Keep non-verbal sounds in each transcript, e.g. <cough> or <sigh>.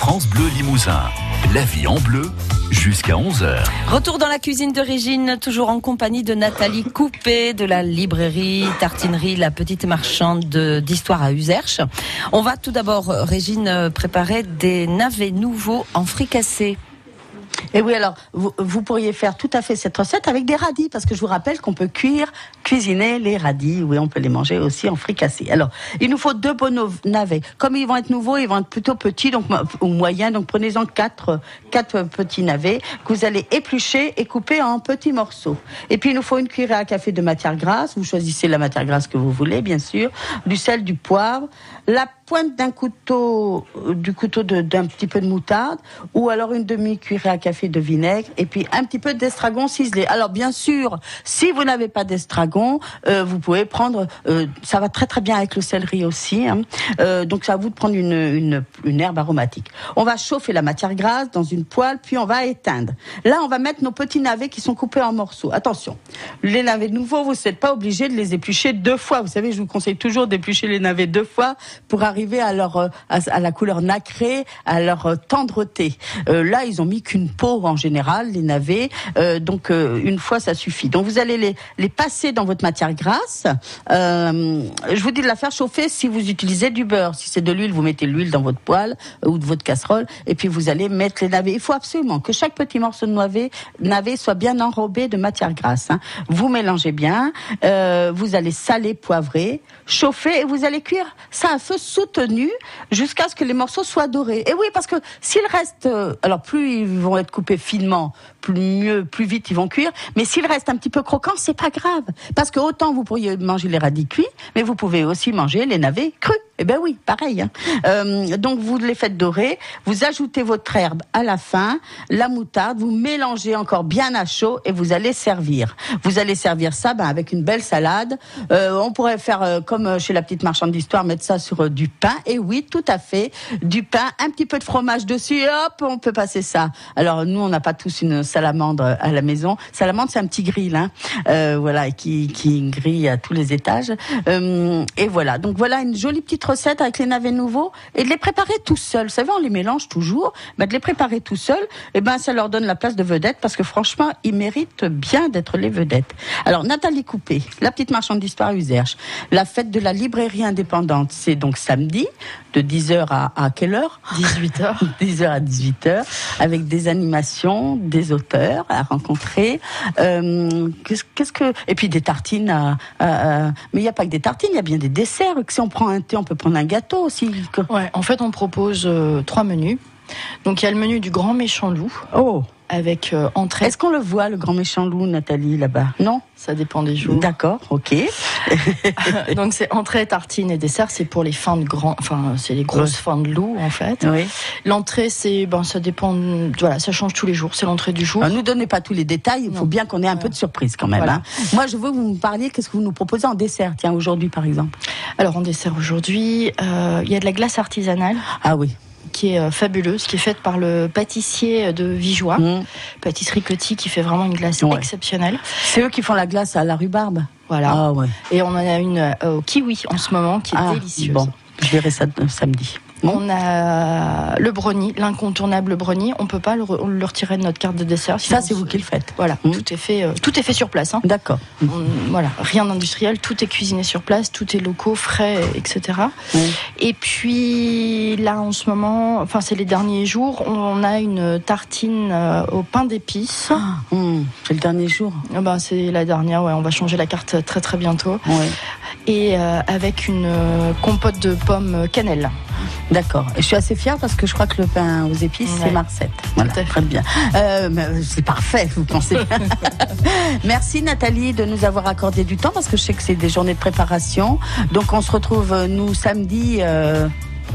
France Bleu Limousin. La vie en bleu jusqu'à 11h. Retour dans la cuisine de Régine, toujours en compagnie de Nathalie Coupé de la librairie Tartinerie La Petite Marchande d'Histoire à Userche. On va tout d'abord, Régine, préparer des navets nouveaux en fricassé. Et oui, alors, vous, pourriez faire tout à fait cette recette avec des radis, parce que je vous rappelle qu'on peut cuire, cuisiner les radis. Oui, on peut les manger aussi en fricassé. Alors, il nous faut deux bons navets. Comme ils vont être nouveaux, ils vont être plutôt petits, donc, ou moyens, donc prenez-en quatre, quatre petits navets que vous allez éplucher et couper en petits morceaux. Et puis, il nous faut une cuillère à café de matière grasse. Vous choisissez la matière grasse que vous voulez, bien sûr. Du sel, du poivre, la pointe d'un couteau, du couteau d'un petit peu de moutarde, ou alors une demi-cuillère à café de vinaigre, et puis un petit peu d'estragon ciselé. Alors bien sûr, si vous n'avez pas d'estragon, euh, vous pouvez prendre, euh, ça va très très bien avec le céleri aussi, hein. euh, donc c'est à vous de prendre une, une, une, herbe aromatique. On va chauffer la matière grasse dans une poêle, puis on va éteindre. Là, on va mettre nos petits navets qui sont coupés en morceaux. Attention, les navets nouveaux, vous n'êtes pas obligé de les éplucher deux fois. Vous savez, je vous conseille toujours d'éplucher les navets deux fois pour arriver à leur euh, à, la couleur nacrée, à leur euh, tendreté. Euh, là, ils ont mis qu'une peau en général, les navets. donc une fois, ça suffit. Donc vous allez les, les passer dans votre matière grasse. je vous dis de la faire chauffer si vous utilisez du beurre. Si c'est de l'huile, vous mettez l'huile dans votre poêle ou de votre casserole, et puis vous allez mettre les navets. Il faut absolument que chaque petit morceau de navet, navet soit bien enrobé de matière grasse. Hein. Vous mélangez bien. vous allez saler, poivrer, chauffer, et vous allez cuire ça à feu jusqu'à ce que les morceaux soient dorés. Et oui, parce que s'ils restent, euh, alors plus ils vont être coupés finement, plus mieux, plus vite ils vont cuire. Mais s'ils restent un petit peu croquants, c'est pas grave, parce que autant vous pourriez manger les radis cuits, mais vous pouvez aussi manger les navets crus. Eh ben oui, pareil. Hein. Euh, donc vous les faites dorer, vous ajoutez votre herbe à la fin, la moutarde, vous mélangez encore bien à chaud et vous allez servir. Vous allez servir ça ben, avec une belle salade. Euh, on pourrait faire euh, comme chez la petite marchande d'histoire, mettre ça sur du pain. Et oui, tout à fait, du pain, un petit peu de fromage dessus, hop, on peut passer ça. Alors nous, on n'a pas tous une salamandre à la maison. Salamandre, c'est un petit grill, hein, voilà, qui, qui grille à tous les étages. et voilà, donc voilà une jolie petite recettes avec les navets nouveaux et de les préparer tout seul. Vous savez, on les mélange toujours, mais de les préparer tout seul, et eh ben ça leur donne la place de vedette parce que franchement, ils méritent bien d'être les vedettes. Alors Nathalie Coupé, la petite marchande d'histoire Userche, la fête de la librairie indépendante, c'est donc samedi de 10h à, à quelle heure? 18h. 10h <laughs> à 18h, avec des animations, des auteurs à rencontrer. Euh, qu'est-ce que et puis des tartines. À, mais il n'y a pas que des tartines, il y a bien des desserts. Si on prend un thé, on peut prendre un gâteau aussi. Ouais, en fait, on propose euh, trois menus. Donc il y a le menu du grand méchant loup. Oh avec euh, entrée. Est-ce qu'on le voit, le grand méchant loup, Nathalie, là-bas? Non Ça dépend des jours. D'accord, ok. <laughs> Donc c'est entrée, tartine et dessert, c'est pour les fins de grand, enfin c'est les grosses fins de loup en fait. Oui. L'entrée, c'est ben ça dépend, voilà, ça change tous les jours, c'est l'entrée du jour. Ne nous donnez pas tous les détails, il faut bien qu'on ait un peu de surprise quand même. Hein. Moi, je veux que vous me parliez, qu'est-ce que vous nous proposez en dessert, tiens aujourd'hui par exemple? Alors en dessert aujourd'hui, euh, il y a de la glace artisanale. Ah oui qui est euh, fabuleuse, qui est faite par le pâtissier de Vigeois, mmh. pâtisserie Coty, qui fait vraiment une glace exceptionnelle. C'est eux qui font la glace à la rhubarbe. Voilà. Ah, ouais. Et on en a une euh, au kiwi en ce moment qui est ah, délicieuse. Bon, je verrai ça samedi. On a le brownie, l'incontournable brownie. On peut pas le, retirer de notre carte de dessert. Ça, c'est vous qui le faites. Voilà, mmh. tout est fait, euh, tout est fait sur place. Hein. D'accord. Voilà, rien d'industriel, tout est cuisiné sur place, tout est locaux, frais, etc. Mmh. Et puis là, en ce moment, enfin c'est les derniers jours, on a une tartine euh, au pain d'épices. Ah, mmh. c'est le dernier jour. Ah ben, c'est la dernière. Ouais, on va changer la carte très très bientôt. Et euh, avec une compote de pommes cannelle. D'accord. Je suis assez fière parce que je crois que le pain aux épices, c'est Marcette. Voilà, très bien. Euh, c'est parfait, vous pensez <laughs> Merci Nathalie de nous avoir accordé du temps parce que je sais que c'est des journées de préparation. Donc on se retrouve, euh, nous, samedi. Euh,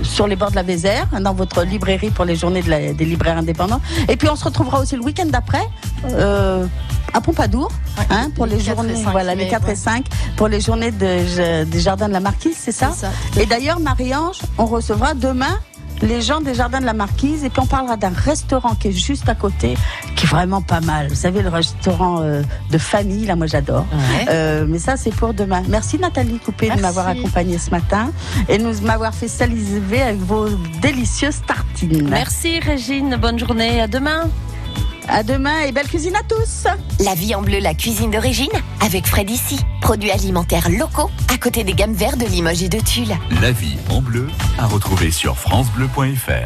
sur les bords de la Vézère, dans votre librairie pour les journées des libraires indépendants. Et puis on se retrouvera aussi le week-end d'après. Euh, à Pompadour, hein, pour les, journées, voilà, les 4 et 5, pour les journées de, des jardins de la Marquise, c'est ça, Et d'ailleurs, Marie-Ange, on recevra demain les gens des Jardins de la Marquise. Et puis on parlera d'un restaurant qui est juste à côté, qui est vraiment pas mal. Vous savez, le restaurant euh, de famille, là, moi j'adore. Euh, mais ça, c'est pour demain. Merci Nathalie Coupé de m'avoir accompagnée ce matin et de m'avoir fait saliver avec vos délicieuses tartines. Merci Régine, bonne journée, à demain. À demain et belle cuisine à tous. La vie en bleu, la cuisine d'origine, avec Fred ici. Produits alimentaires locaux, à côté des gammes vertes de Limoges et de Tulle. La vie en bleu, à retrouver sur FranceBleu.fr.